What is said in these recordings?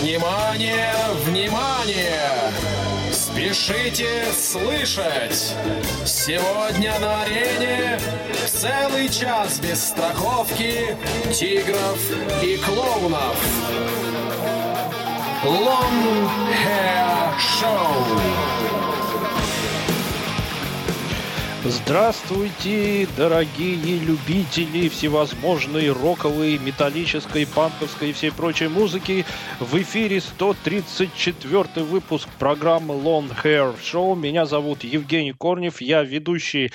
Внимание, внимание! Спешите слышать! Сегодня на арене целый час без страховки тигров и клоунов. Long Hair Show. Здравствуйте, дорогие любители всевозможной роковой, металлической, панковской и всей прочей музыки. В эфире 134 выпуск программы Long Hair Show. Меня зовут Евгений Корнев, я ведущий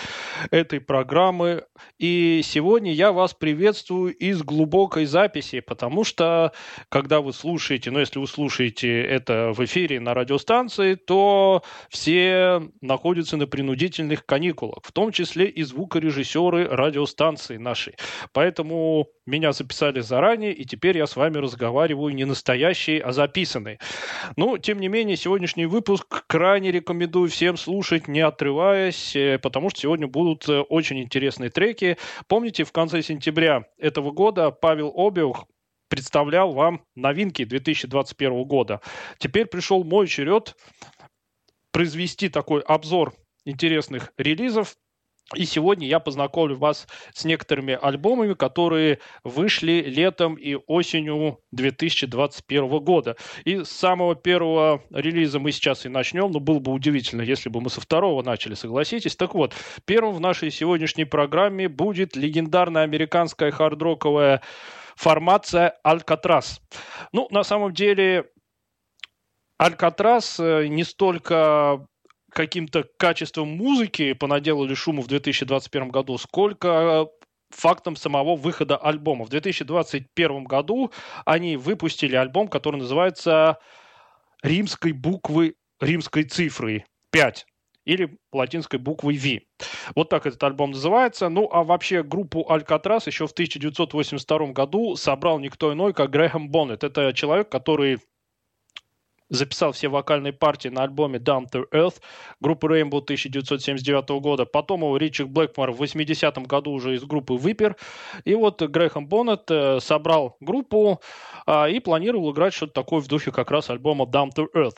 этой программы. И сегодня я вас приветствую из глубокой записи, потому что, когда вы слушаете, ну, если вы слушаете это в эфире на радиостанции, то все находятся на принудительных каникулах в том числе и звукорежиссеры радиостанции нашей. Поэтому меня записали заранее, и теперь я с вами разговариваю не настоящий, а записанный. Но, тем не менее, сегодняшний выпуск крайне рекомендую всем слушать, не отрываясь, э, потому что сегодня будут э, очень интересные треки. Помните, в конце сентября этого года Павел Обиух представлял вам новинки 2021 года. Теперь пришел мой черед произвести такой обзор интересных релизов. И сегодня я познакомлю вас с некоторыми альбомами, которые вышли летом и осенью 2021 года. И с самого первого релиза мы сейчас и начнем, но было бы удивительно, если бы мы со второго начали, согласитесь. Так вот, первым в нашей сегодняшней программе будет легендарная американская хардроковая формация «Алькатрас». Ну, на самом деле, Алькатрас э, не столько каким-то качеством музыки понаделали шуму в 2021 году, сколько фактом самого выхода альбома. В 2021 году они выпустили альбом, который называется римской буквы, римской цифры 5 или латинской буквой V. Вот так этот альбом называется. Ну, а вообще группу Алькатрас еще в 1982 году собрал никто иной, как Грэхэм Боннет. Это человек, который записал все вокальные партии на альбоме Down to Earth группы Rainbow 1979 года. Потом его Ричард Блэкмор в 80-м году уже из группы выпер. И вот Грэхэм Боннет э, собрал группу э, и планировал играть что-то такое в духе как раз альбома Down to Earth.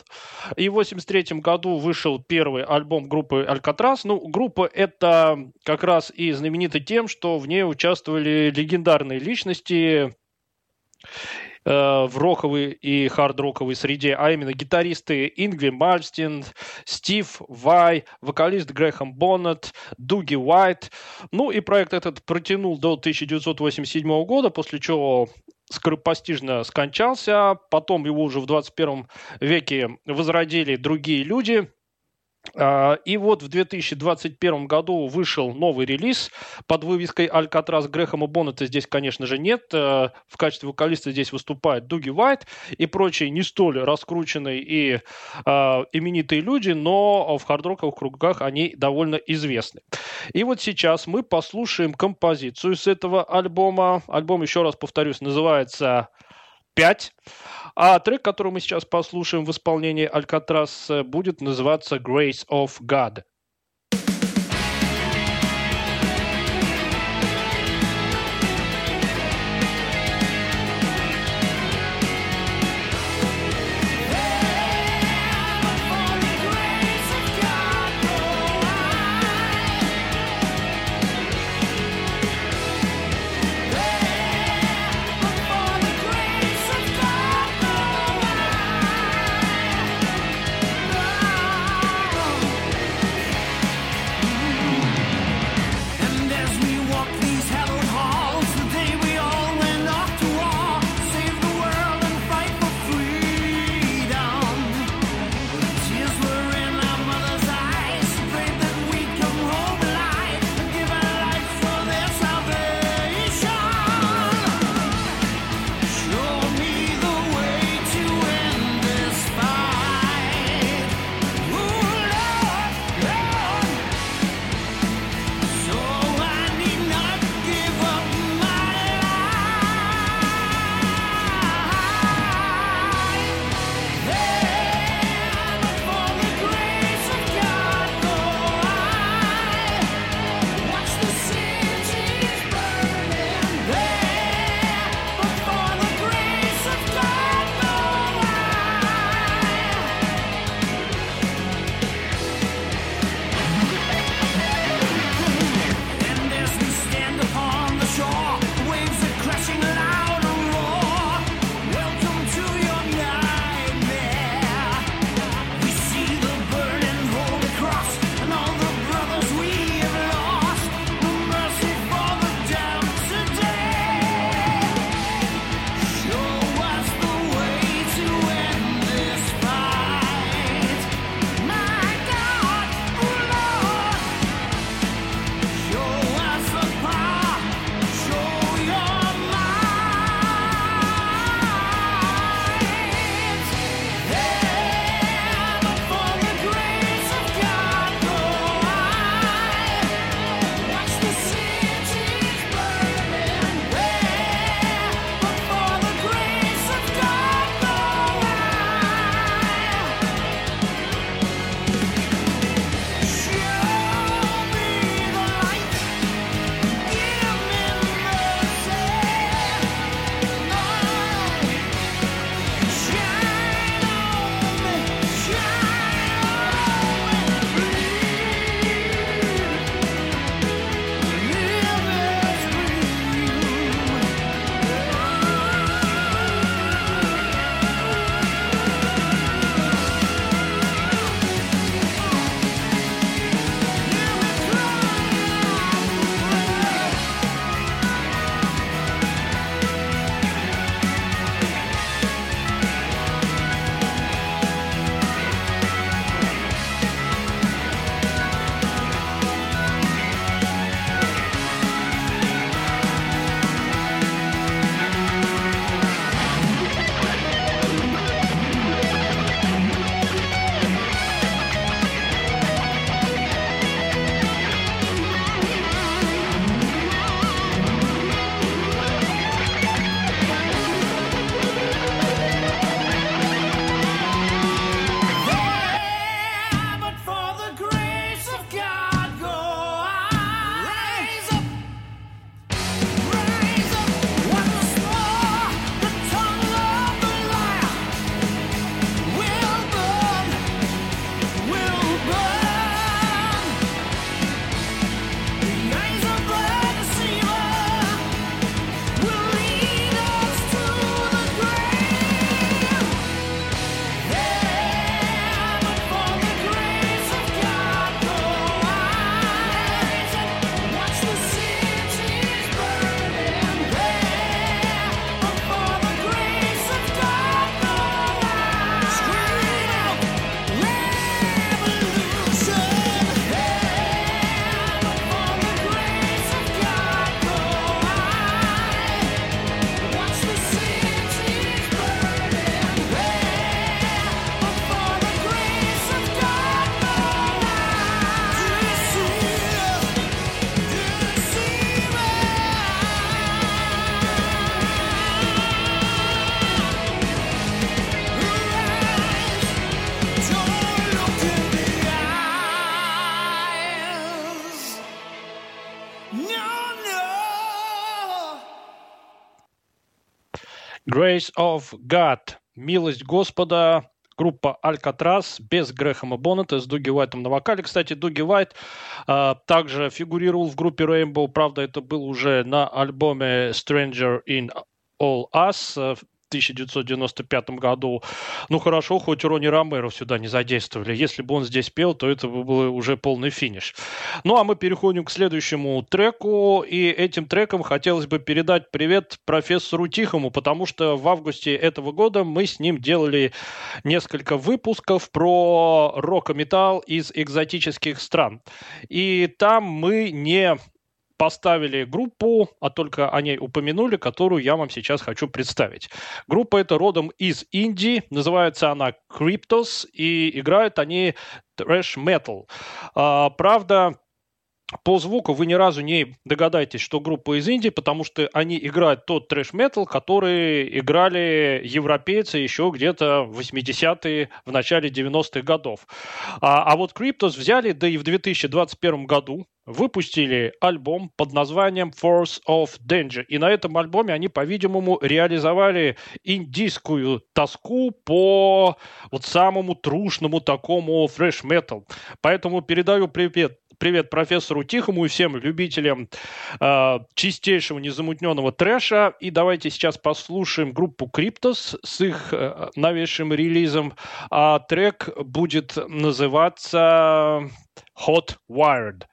И в 83 году вышел первый альбом группы Alcatraz. Ну, группа это как раз и знаменита тем, что в ней участвовали легендарные личности Э, в роковой и хард-роковой среде, а именно гитаристы Ингви Мальстин, Стив Вай, вокалист Грэхэм Боннет, Дуги Уайт. Ну и проект этот протянул до 1987 года, после чего скоропостижно скончался. Потом его уже в 21 веке возродили другие люди – и вот в 2021 году вышел новый релиз под вывеской «Алькатрас» Грэхэма Боннета здесь, конечно же, нет. Э, в качестве вокалиста здесь выступает Дуги Уайт и прочие не столь раскрученные и э, именитые люди, но в хардроковых кругах они довольно известны. И вот сейчас мы послушаем композицию с этого альбома. Альбом, еще раз повторюсь, называется 5. А трек, который мы сейчас послушаем в исполнении Алькатрас, будет называться Grace of God. Grace of God. Милость Господа. Группа Алькатрас без Грэхэма Боннета с Дуги Уайтом на вокале. Кстати, Дуги Уайт а, также фигурировал в группе Rainbow. Правда, это был уже на альбоме Stranger in All Us 1995 году. Ну хорошо, хоть Рони Ромеро сюда не задействовали. Если бы он здесь пел, то это бы был уже полный финиш. Ну а мы переходим к следующему треку. И этим треком хотелось бы передать привет профессору Тихому, потому что в августе этого года мы с ним делали несколько выпусков про рок и металл из экзотических стран. И там мы не поставили группу, а только о ней упомянули, которую я вам сейчас хочу представить. Группа эта родом из Индии, называется она Cryptos, и играют они трэш метал. А, правда, по звуку вы ни разу не догадаетесь, что группа из Индии, потому что они играют тот трэш-метал, который играли европейцы еще где-то в 80-е, в начале 90-х годов. А, а вот Cryptos взяли, да и в 2021 году выпустили альбом под названием Force of Danger. И на этом альбоме они, по-видимому, реализовали индийскую тоску по вот самому трушному такому фреш-метал. Поэтому передаю привет привет профессору Тихому и всем любителям э, чистейшего незамутненного трэша. И давайте сейчас послушаем группу Cryptos с их э, новейшим релизом. А трек будет называться Hot Wired.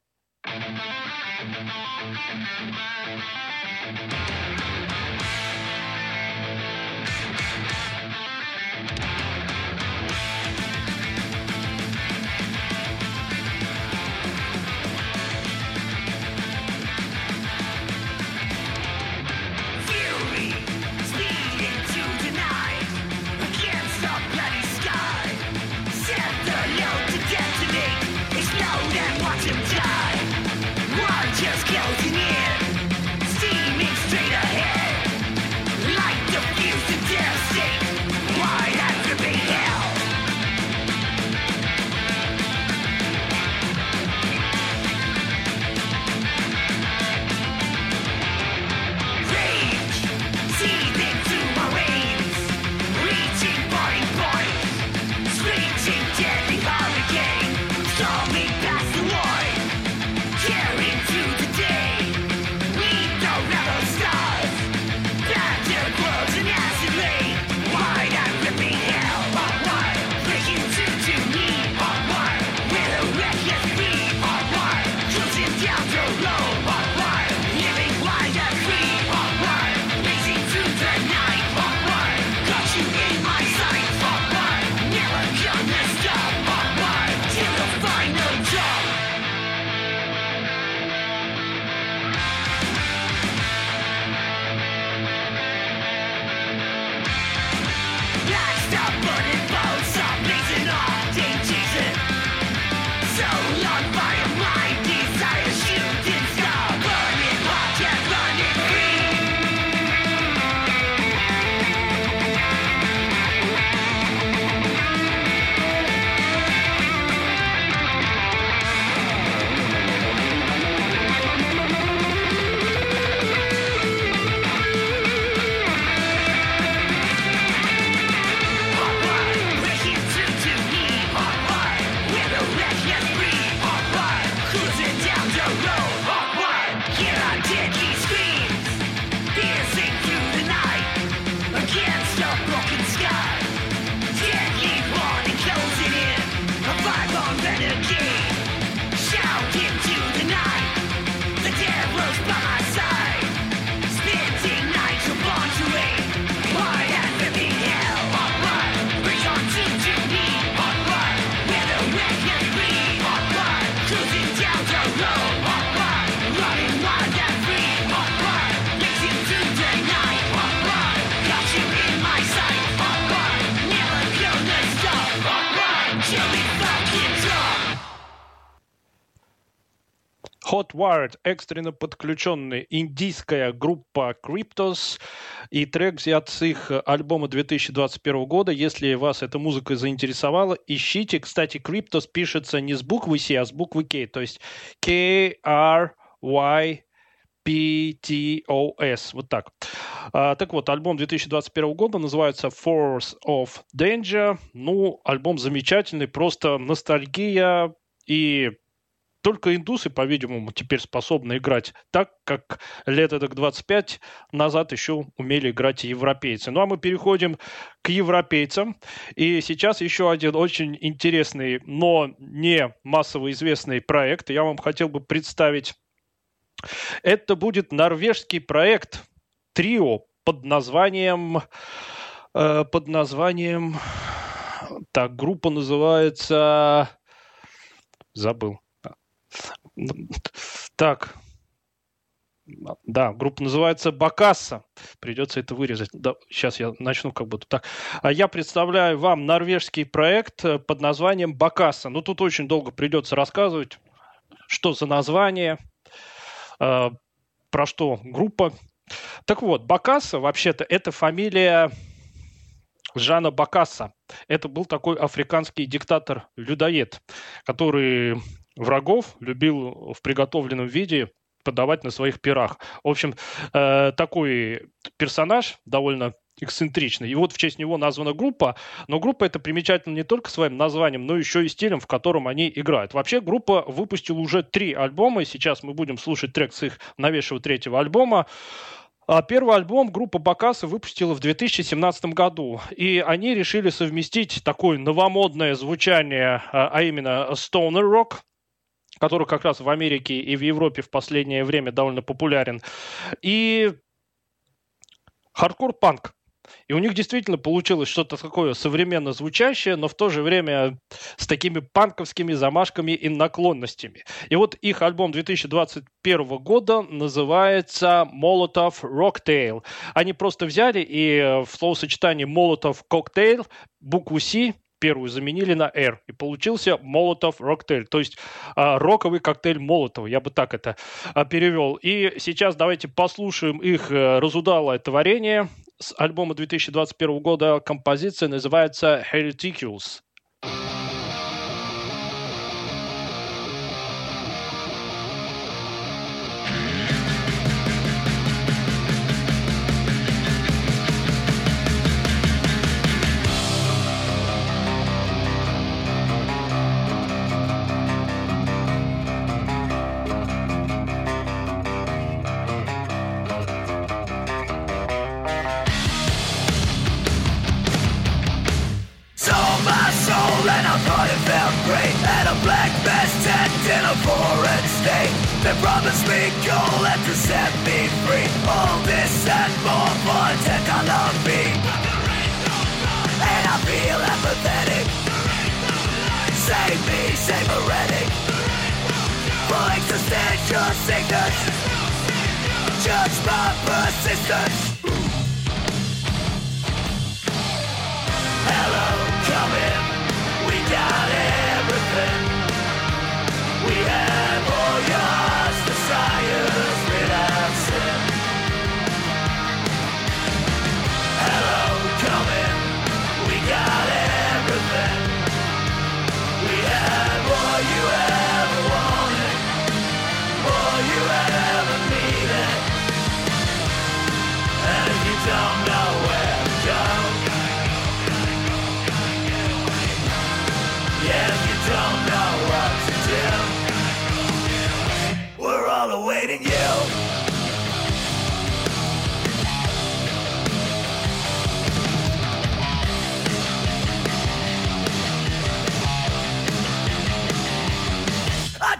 Hotwired, экстренно подключенная индийская группа Cryptos, и трек взят с их альбома 2021 года. Если вас эта музыка заинтересовала, ищите. Кстати, Cryptos пишется не с буквы C, а с буквы K, то есть K-R-Y PTOS. Вот так. А, так вот, альбом 2021 года называется Force of Danger. Ну, альбом замечательный, просто ностальгия и только индусы, по-видимому, теперь способны играть так, как лет эдак 25 назад еще умели играть европейцы. Ну а мы переходим к европейцам. И сейчас еще один очень интересный, но не массово известный проект. Я вам хотел бы представить. Это будет норвежский проект трио под названием э, под названием так группа называется забыл так. Да, группа называется Бакасса. Придется это вырезать. Да, сейчас я начну как будто так. А я представляю вам норвежский проект э, под названием Бакасса. Ну, тут очень долго придется рассказывать, что за название, э, про что группа. Так вот, Бакасса, вообще-то, это фамилия Жана Бакасса. Это был такой африканский диктатор-людоед, который врагов любил в приготовленном виде подавать на своих пирах. В общем, э, такой персонаж довольно эксцентричный. И вот в честь него названа группа, но группа это примечательна не только своим названием, но еще и стилем, в котором они играют. Вообще группа выпустила уже три альбома, и сейчас мы будем слушать трек с их новейшего третьего альбома. А первый альбом группа Bokassa выпустила в 2017 году, и они решили совместить такое новомодное звучание, а, а именно stoner rock, который как раз в Америке и в Европе в последнее время довольно популярен, и хардкор-панк. И у них действительно получилось что-то такое современно звучащее, но в то же время с такими панковскими замашками и наклонностями. И вот их альбом 2021 года называется Molotov Rocktail. Они просто взяли и в словосочетании Molotov Cocktail букву C первую заменили на R, и получился Молотов Роктейль, то есть а, роковый коктейль Молотова, я бы так это а, перевел. И сейчас давайте послушаем их а, разудалое творение с альбома 2021 года. Композиция называется Hereticulous. They promised me gold and to set me free. All this and more for technology. And I feel apathetic Save me, save heretic For existential sickness. Judge my persistence. Hello, come in. We got everything. We have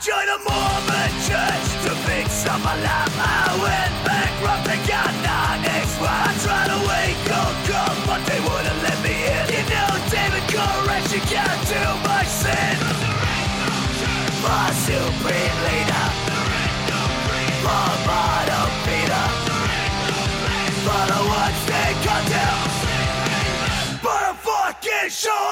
joined a Mormon church to fix up my life. I went bankrupt and got nine ex I tried to wake up, come, but they wouldn't let me in. You know, David Koresh, you got too much sin. My supreme leader, my bottom feeder. For the ones they condemn, but I fucking show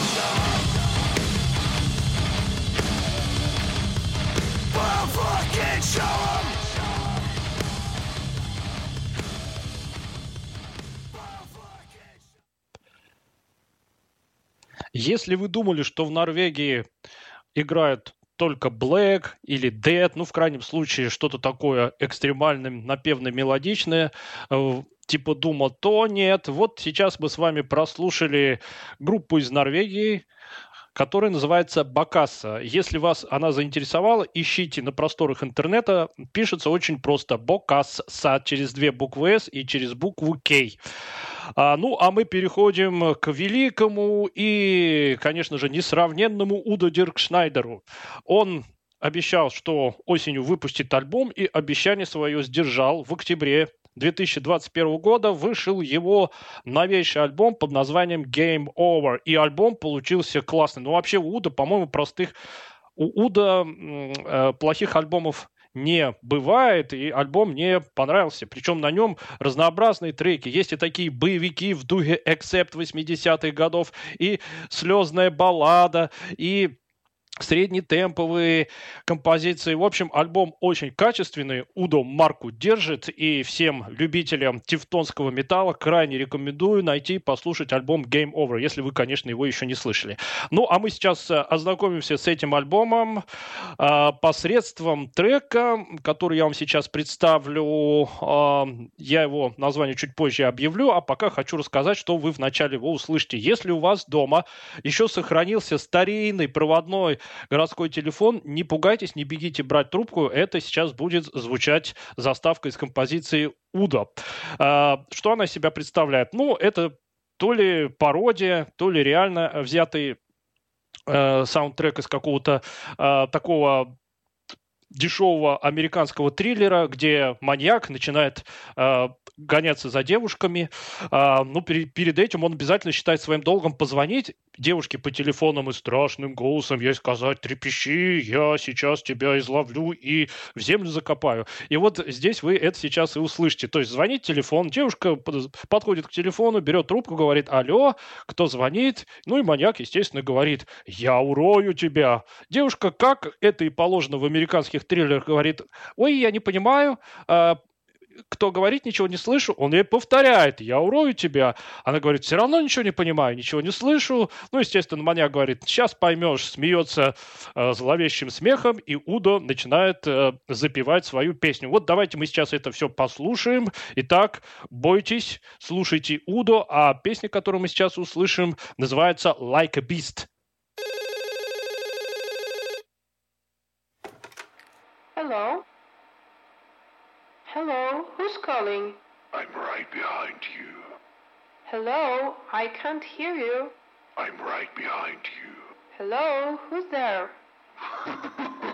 Если вы думали, что в Норвегии играют только Black или Dead, ну, в крайнем случае, что-то такое экстремальное, напевно мелодичное, э, типа Дума, то нет. Вот сейчас мы с вами прослушали группу из Норвегии, которая называется Бакасса. Если вас она заинтересовала, ищите на просторах интернета. Пишется очень просто. Бокасса через две буквы S и через букву К. А, ну, а мы переходим к великому и, конечно же, несравненному Удо Диркшнайдеру. Он обещал, что осенью выпустит альбом, и обещание свое сдержал. В октябре 2021 года вышел его новейший альбом под названием Game Over. И альбом получился классный. Ну, вообще, у Уда, по-моему, простых... У Уда э, плохих альбомов не бывает, и альбом мне понравился. Причем на нем разнообразные треки. Есть и такие боевики в духе Accept 80-х годов, и слезная баллада, и среднетемповые композиции. В общем, альбом очень качественный. Удо марку держит. И всем любителям тевтонского металла крайне рекомендую найти и послушать альбом Game Over, если вы, конечно, его еще не слышали. Ну, а мы сейчас э, ознакомимся с этим альбомом э, посредством трека, который я вам сейчас представлю. Э, я его название чуть позже объявлю, а пока хочу рассказать, что вы вначале его услышите. Если у вас дома еще сохранился старинный проводной городской телефон, не пугайтесь, не бегите брать трубку, это сейчас будет звучать заставка из композиции Уда. Что она из себя представляет? Ну, это то ли пародия, то ли реально взятый э, саундтрек из какого-то э, такого дешевого американского триллера, где маньяк начинает э, гоняться за девушками. А, ну, пере- перед этим он обязательно считает своим долгом позвонить девушке по телефонам и страшным голосом ей сказать «Трепещи, я сейчас тебя изловлю и в землю закопаю». И вот здесь вы это сейчас и услышите. То есть звонит телефон, девушка под- подходит к телефону, берет трубку, говорит «Алло, кто звонит?» Ну и маньяк, естественно, говорит «Я урою тебя». Девушка, как это и положено в американских триллерах, говорит «Ой, я не понимаю, а, кто говорит, ничего не слышу, он ей повторяет, я урою тебя. Она говорит, все равно ничего не понимаю, ничего не слышу. Ну, естественно, маньяк говорит, сейчас поймешь, смеется э, зловещим смехом, и Удо начинает э, запевать свою песню. Вот давайте мы сейчас это все послушаем. Итак, бойтесь, слушайте Удо, а песня, которую мы сейчас услышим, называется «Like a Beast». Hello? Hello? Who's calling? I'm right behind you. Hello? I can't hear you. I'm right behind you. Hello? Who's there?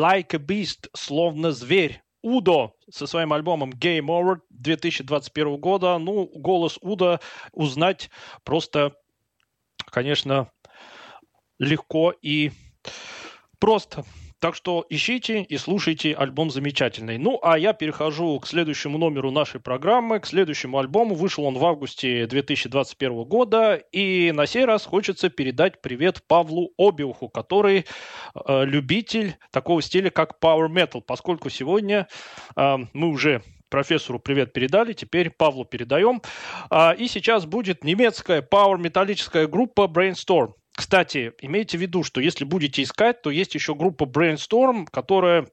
Like a Beast, словно зверь. Удо со своим альбомом Game Over 2021 года. Ну, голос Уда узнать просто, конечно, легко и просто. Так что ищите и слушайте, альбом замечательный. Ну, а я перехожу к следующему номеру нашей программы, к следующему альбому. Вышел он в августе 2021 года, и на сей раз хочется передать привет Павлу Обиуху, который э, любитель такого стиля, как Power Metal, поскольку сегодня э, мы уже профессору привет передали, теперь Павлу передаем. А, и сейчас будет немецкая пауэр-металлическая группа Brainstorm. Кстати, имейте в виду, что если будете искать, то есть еще группа Brainstorm, которая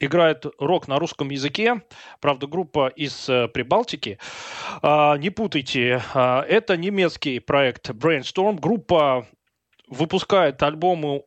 играет рок на русском языке, правда, группа из э, Прибалтики. А, не путайте, а, это немецкий проект Brainstorm. Группа выпускает альбомы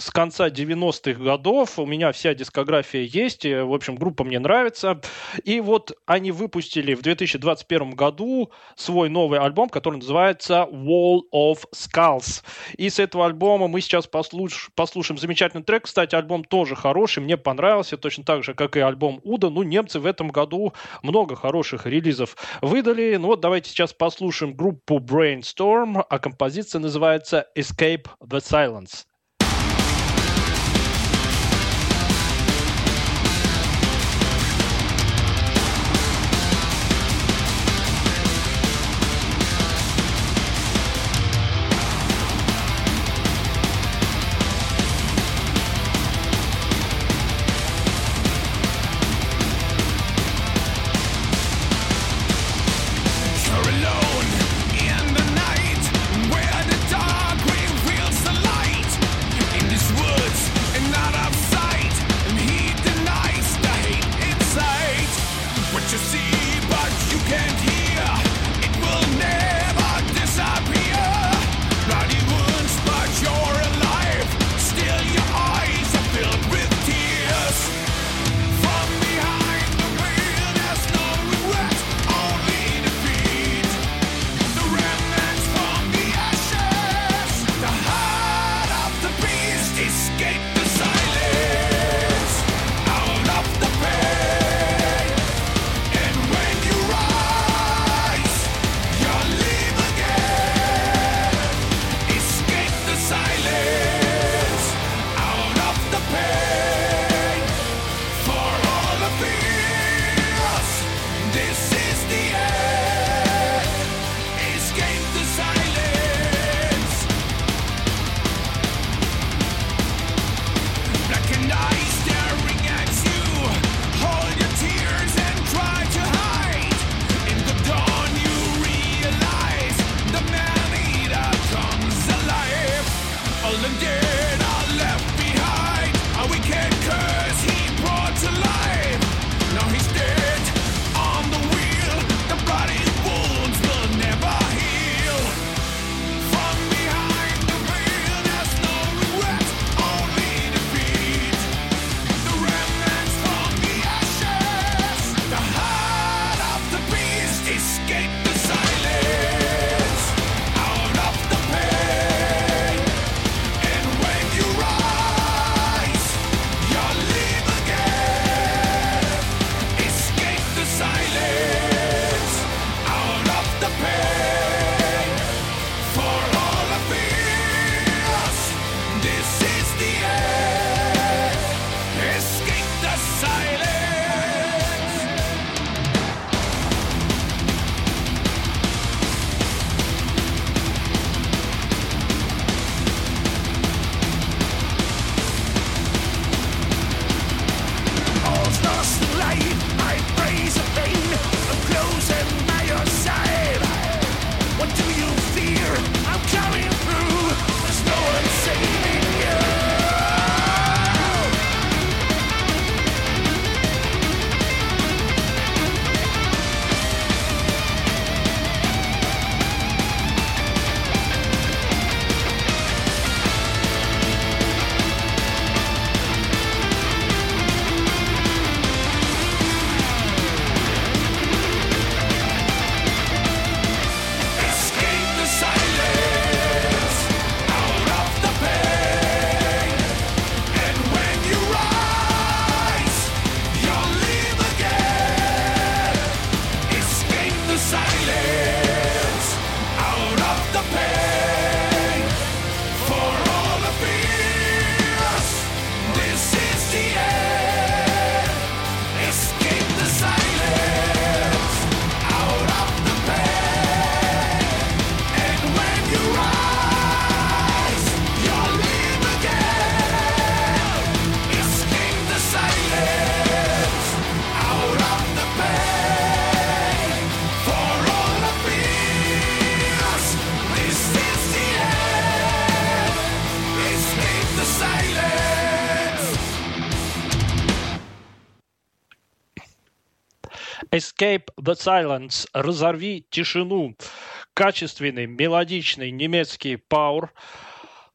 с конца 90-х годов. У меня вся дискография есть. В общем, группа мне нравится. И вот они выпустили в 2021 году свой новый альбом, который называется Wall of Skulls. И с этого альбома мы сейчас послуш... послушаем замечательный трек. Кстати, альбом тоже хороший, мне понравился, точно так же, как и альбом Уда. Ну, немцы в этом году много хороших релизов выдали. Ну вот давайте сейчас послушаем группу Brainstorm, а композиция называется Escape the Silence. The Silence, разорви тишину, качественный, мелодичный немецкий пауэр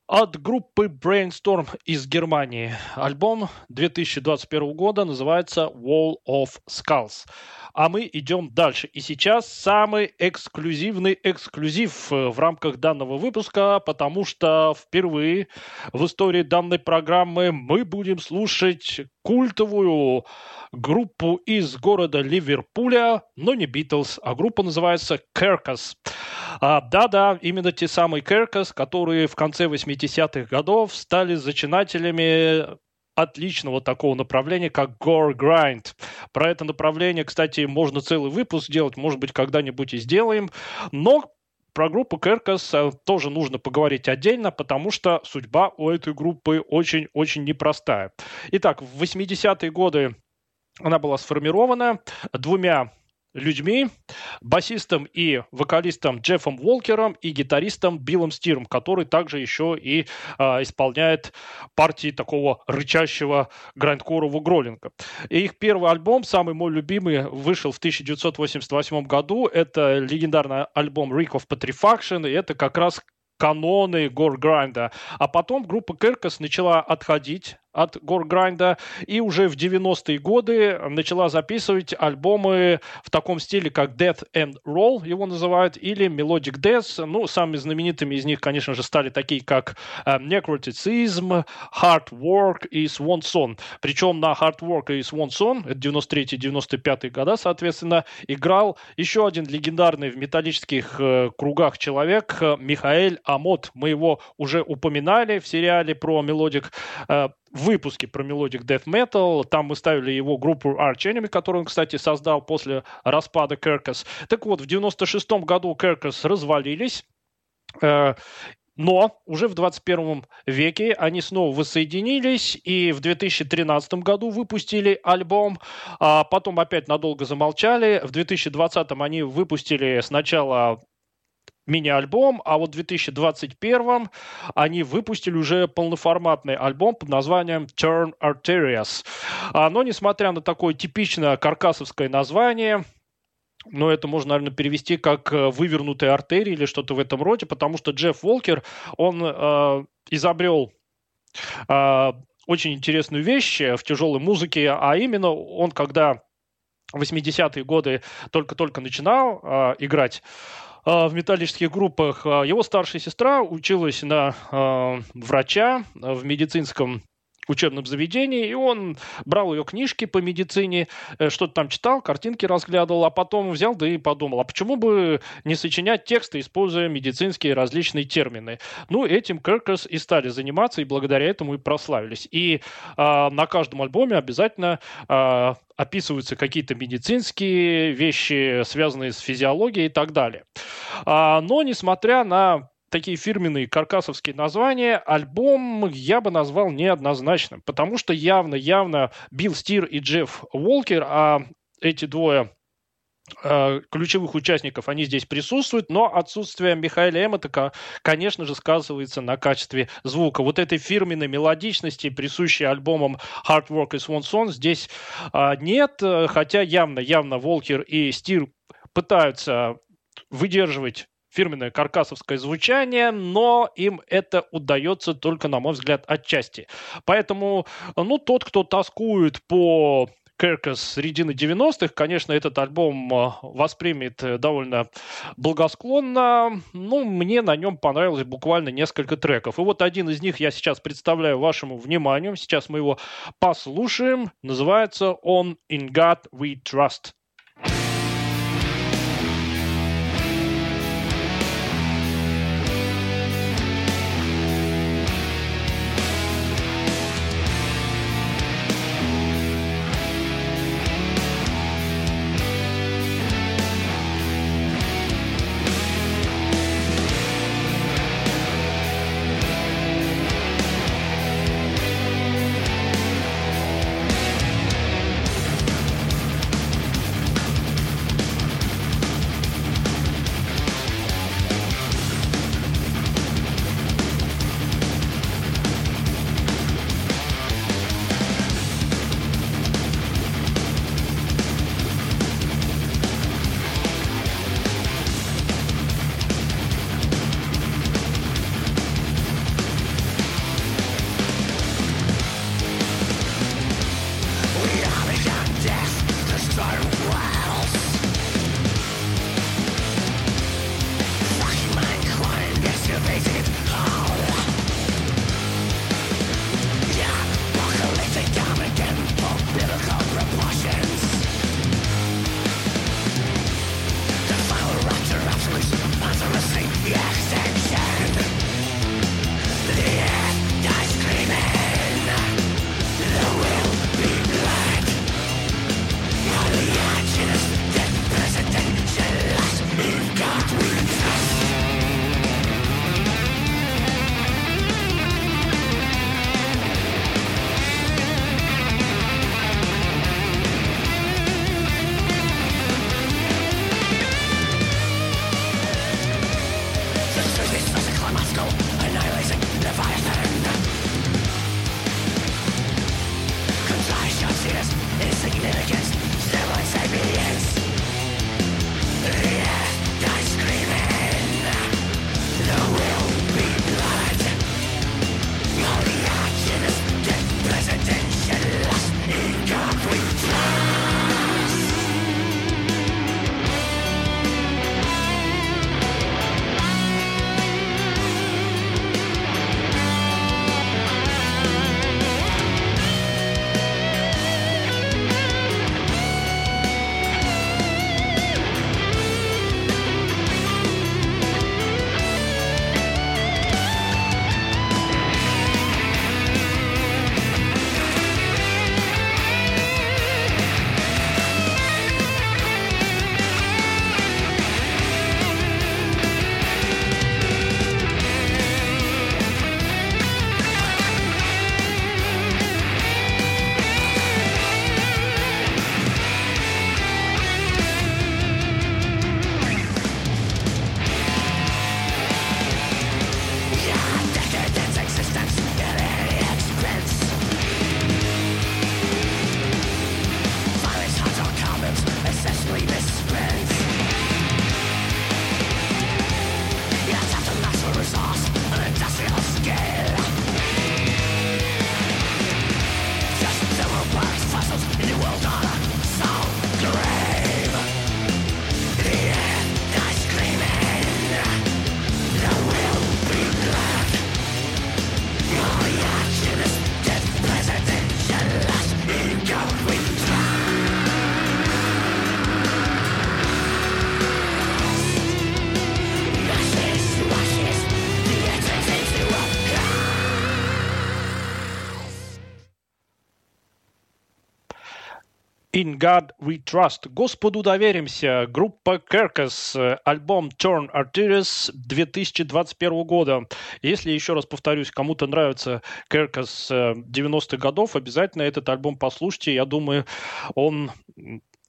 от группы Brainstorm из Германии. Альбом 2021 года называется Wall of Skulls. А мы идем дальше. И сейчас самый эксклюзивный эксклюзив э, в рамках данного выпуска, потому что впервые в истории данной программы мы будем слушать культовую группу из города Ливерпуля, но не Битлз, а группа называется Керкас. Да-да, именно те самые Керкас, которые в конце 80-х годов стали зачинателями отличного такого направления, как Gore Grind. Про это направление, кстати, можно целый выпуск сделать, может быть, когда-нибудь и сделаем. Но про группу Керкас э, тоже нужно поговорить отдельно, потому что судьба у этой группы очень-очень непростая. Итак, в 80-е годы она была сформирована двумя людьми, басистом и вокалистом Джеффом Волкером и гитаристом Биллом Стиром, который также еще и э, исполняет партии такого рычащего грандкорового гроллинга. И их первый альбом, самый мой любимый, вышел в 1988 году. Это легендарный альбом Rick of Petrifaction, и это как раз каноны Горграйнда. А потом группа Керкас начала отходить от Горграйнда и уже в 90-е годы начала записывать альбомы в таком стиле, как Death and Roll его называют, или Melodic Death. Ну, самыми знаменитыми из них, конечно же, стали такие, как uh, Necroticism, Heartwork и Swansong. Причем на Heartwork и Swansong, это 93-95 года, соответственно, играл еще один легендарный в металлических uh, кругах человек, uh, Михаэль Амотт. Мы его уже упоминали в сериале про мелодик выпуске про Melodic Death Metal. Там мы ставили его группу Arch Enemy, которую он, кстати, создал после распада Керкас. Так вот, в 96 году Керкас развалились. Э, но уже в 21 веке они снова воссоединились и в 2013 году выпустили альбом, а потом опять надолго замолчали. В 2020 они выпустили сначала мини-альбом, а вот в 2021 они выпустили уже полноформатный альбом под названием Turn Arterias. А, но несмотря на такое типичное каркасовское название, но это можно, наверное, перевести как э, вывернутые артерии или что-то в этом роде, потому что Джефф Волкер, он э, изобрел э, очень интересную вещь в тяжелой музыке, а именно он, когда в 80-е годы только-только начинал э, играть в металлических группах. А, его старшая сестра училась на а, врача в медицинском учебном заведении, и он брал ее книжки по медицине, э, что-то там читал, картинки разглядывал, а потом взял да и подумал, а почему бы не сочинять тексты, используя медицинские различные термины? Ну, этим Керкерс и стали заниматься, и благодаря этому и прославились. И э, на каждом альбоме обязательно э, описываются какие-то медицинские вещи, связанные с физиологией и так далее. А, но, несмотря на такие фирменные каркасовские названия, альбом я бы назвал неоднозначным, потому что явно-явно Билл Стир и Джефф Уолкер, а эти двое э, ключевых участников, они здесь присутствуют, но отсутствие Михаила Эмота, конечно же, сказывается на качестве звука. Вот этой фирменной мелодичности, присущей альбомам Hard Work и Swan Song, здесь а, нет, хотя явно-явно Волкер и Стир пытаются выдерживать фирменное каркасовское звучание, но им это удается только, на мой взгляд, отчасти. Поэтому, ну, тот, кто тоскует по Керкас середины 90-х, конечно, этот альбом э, воспримет э, довольно благосклонно. Ну, мне на нем понравилось буквально несколько треков. И вот один из них я сейчас представляю вашему вниманию. Сейчас мы его послушаем. Называется он «In God We Trust». In God We Trust. Господу доверимся. Группа Carcass. Альбом Turn Arteries 2021 года. Если, еще раз повторюсь, кому-то нравится Carcass 90-х годов, обязательно этот альбом послушайте. Я думаю, он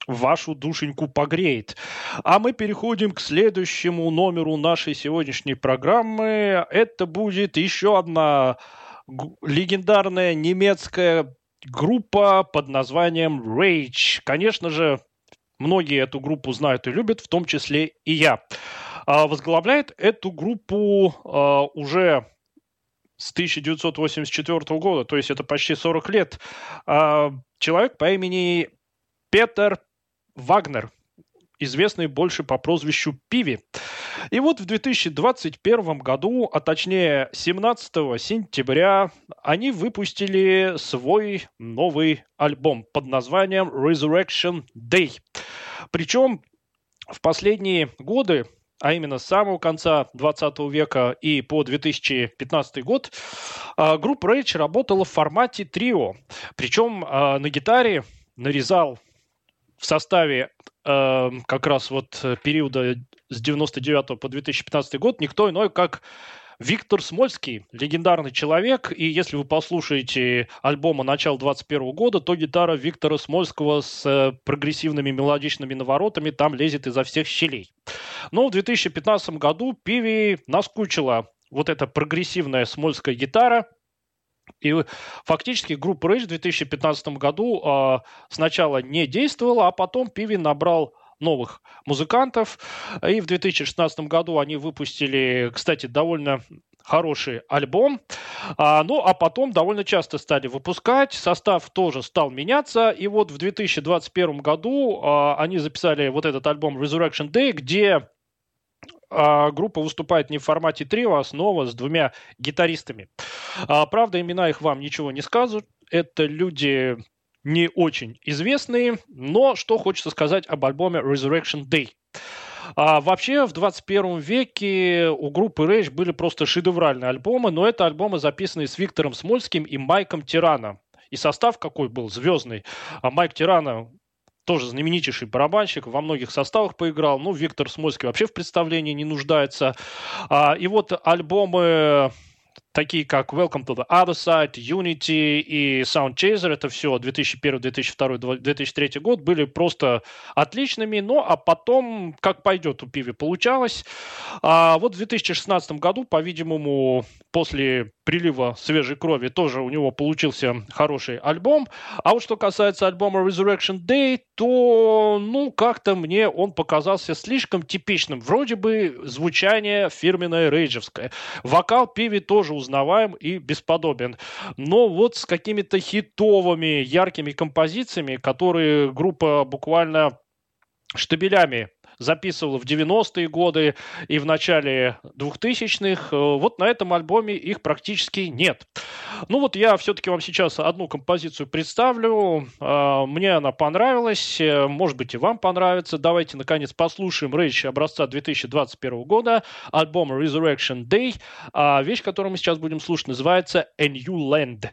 вашу душеньку погреет. А мы переходим к следующему номеру нашей сегодняшней программы. Это будет еще одна легендарная немецкая группа под названием Rage. Конечно же, многие эту группу знают и любят, в том числе и я. А, возглавляет эту группу а, уже с 1984 года, то есть это почти 40 лет, а, человек по имени Петер Вагнер известный больше по прозвищу Пиви. И вот в 2021 году, а точнее 17 сентября, они выпустили свой новый альбом под названием Resurrection Day. Причем в последние годы а именно с самого конца 20 века и по 2015 год, а, группа Rage работала в формате трио. Причем а, на гитаре нарезал в составе э, как раз вот периода с 99 по 2015 год никто иной, как Виктор Смольский, легендарный человек, и если вы послушаете альбома начала 21 года, то гитара Виктора Смольского с э, прогрессивными мелодичными наворотами там лезет изо всех щелей. Но в 2015 году Пиви наскучила вот эта прогрессивная смольская гитара, и фактически группа Rage в 2015 году э, сначала не действовала, а потом Пиви набрал новых музыкантов. И в 2016 году они выпустили, кстати, довольно хороший альбом. А, ну, а потом довольно часто стали выпускать. Состав тоже стал меняться. И вот в 2021 году а, они записали вот этот альбом Resurrection Day, где а, группа выступает не в формате трио, а снова с двумя гитаристами. А, правда, имена их вам ничего не скажут. Это люди не очень известные, но что хочется сказать об альбоме Resurrection Day. А, вообще, в 21 веке у группы Rage были просто шедевральные альбомы, но это альбомы, записанные с Виктором Смольским и Майком Тирана. И состав какой был звездный. А Майк Тирана тоже знаменитейший барабанщик, во многих составах поиграл. Ну, Виктор Смольский вообще в представлении не нуждается. А, и вот альбомы такие как Welcome to the Other Side, Unity и Sound Chaser, это все 2001, 2002, 2003 год, были просто отличными, ну а потом, как пойдет у Пиви, получалось. А вот в 2016 году, по-видимому, после прилива свежей крови тоже у него получился хороший альбом. А вот что касается альбома Resurrection Day, то, ну, как-то мне он показался слишком типичным. Вроде бы звучание фирменное рейджевское. Вокал Пиви тоже узнаваем и бесподобен. Но вот с какими-то хитовыми, яркими композициями, которые группа буквально штабелями записывал в 90-е годы и в начале 2000-х. Э, вот на этом альбоме их практически нет. Ну вот я все-таки вам сейчас одну композицию представлю. Э, мне она понравилась, э, может быть и вам понравится. Давайте, наконец, послушаем Rage образца 2021 года, альбом Resurrection Day. А вещь, которую мы сейчас будем слушать, называется A New Land.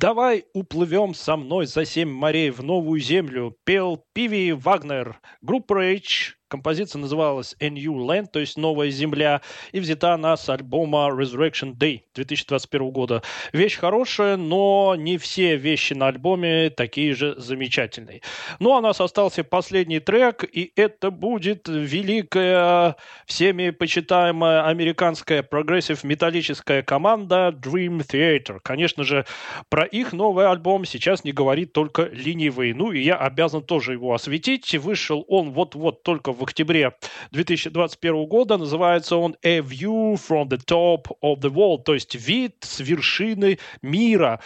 Давай уплывем со мной за семь морей в новую землю. Пел Пиви Вагнер. Группа Rage Композиция называлась A New Land, то есть «Новая земля», и взята она с альбома Resurrection Day 2021 года. Вещь хорошая, но не все вещи на альбоме такие же замечательные. Ну, а у нас остался последний трек, и это будет великая, всеми почитаемая американская прогрессив-металлическая команда Dream Theater. Конечно же, про их новый альбом сейчас не говорит только ленивый. Ну, и я обязан тоже его осветить. Вышел он вот-вот только в в октябре 2021 года. Называется он «A View from the Top of the World», то есть «Вид с вершины мира».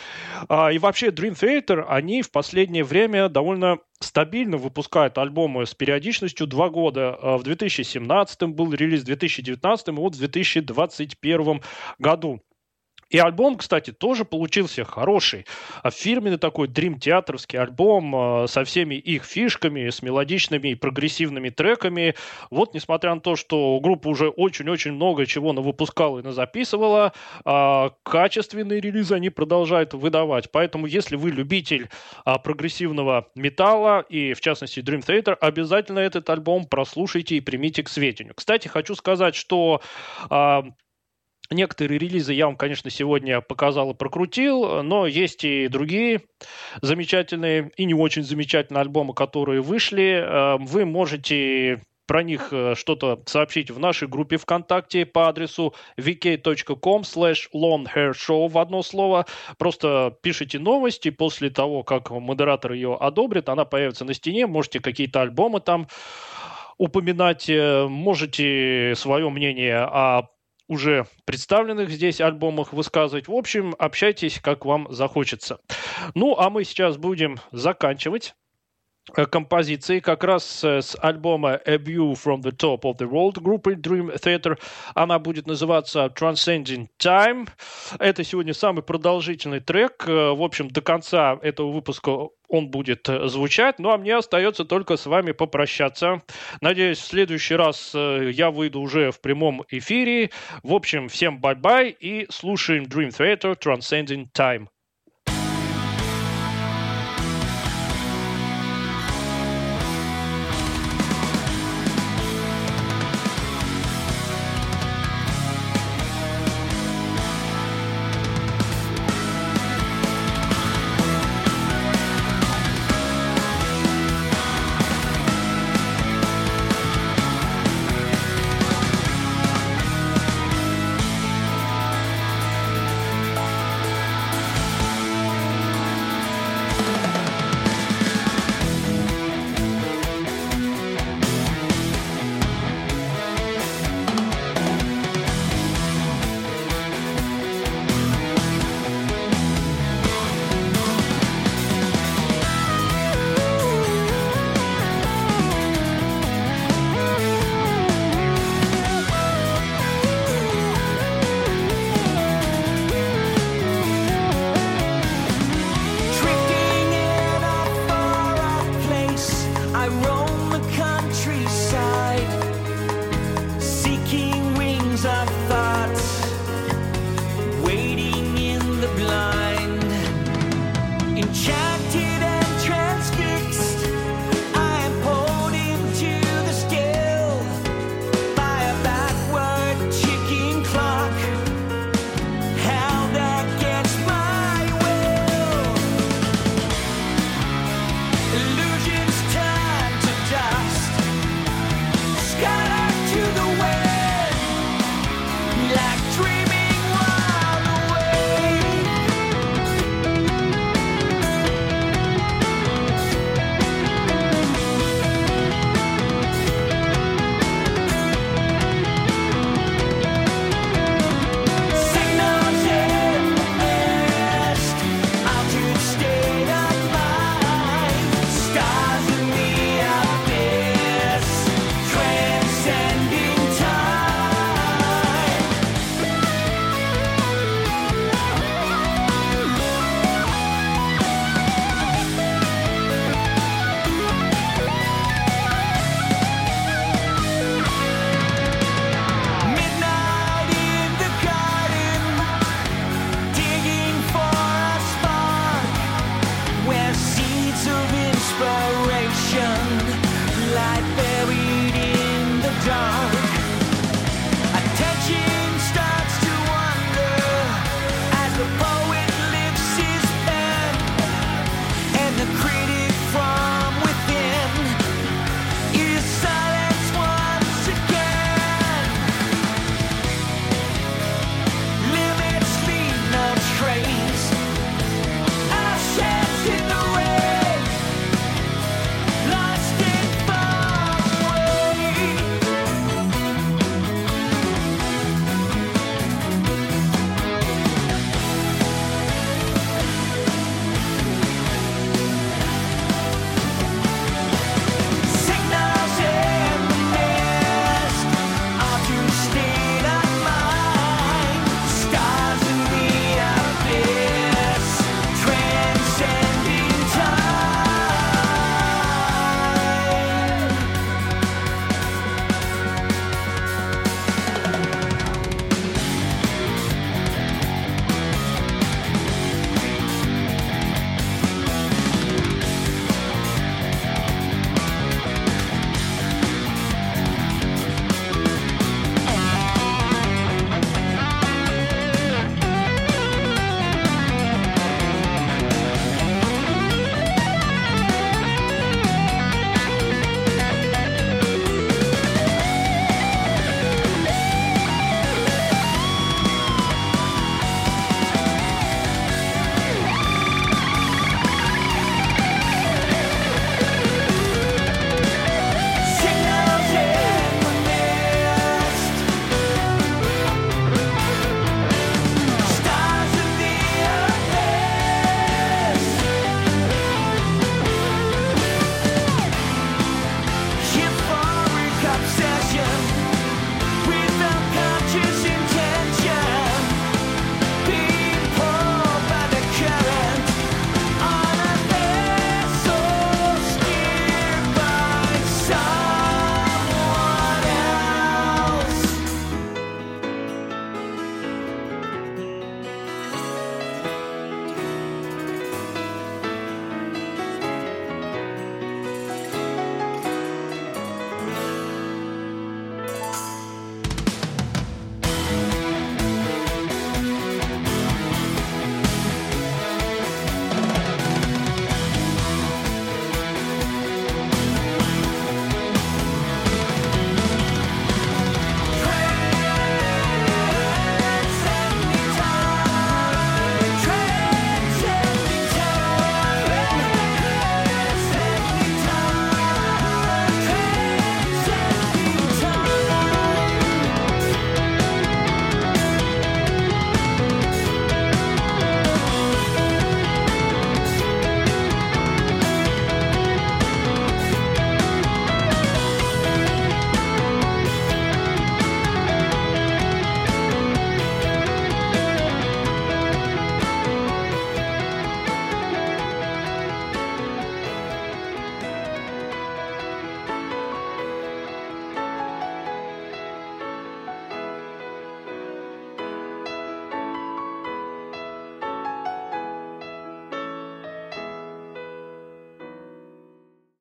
А, и вообще Dream Theater, они в последнее время довольно стабильно выпускают альбомы с периодичностью два года. А, в 2017 был релиз, в 2019 и вот в 2021 году. И альбом, кстати, тоже получился хороший. А фирменный такой дрим-театровский альбом а, со всеми их фишками, с мелодичными и прогрессивными треками. Вот, несмотря на то, что группа уже очень-очень много чего выпускала и записывала, а, качественные релизы они продолжают выдавать. Поэтому, если вы любитель а, прогрессивного металла и, в частности, Dream Theater, обязательно этот альбом прослушайте и примите к сведению. Кстати, хочу сказать, что Некоторые релизы я вам, конечно, сегодня показал и прокрутил, но есть и другие замечательные и не очень замечательные альбомы, которые вышли. Э, вы можете про них э, что-то сообщить в нашей группе ВКонтакте по адресу vk.com slash longhairshow в одно слово. Просто пишите новости, после того, как модератор ее одобрит, она появится на стене, можете какие-то альбомы там упоминать, э, можете свое мнение о уже представленных здесь альбомах высказывать. В общем, общайтесь, как вам захочется. Ну, а мы сейчас будем заканчивать э, композиции как раз э, с альбома A View from the Top of the World группы Dream Theater. Она будет называться Transcending Time. Это сегодня самый продолжительный трек. Э, в общем, до конца этого выпуска он будет э, звучать. Ну а мне остается только с вами попрощаться. Надеюсь, в следующий раз э, я выйду уже в прямом эфире. В общем, всем bye-bye и слушаем Dream Theater Transcending Time.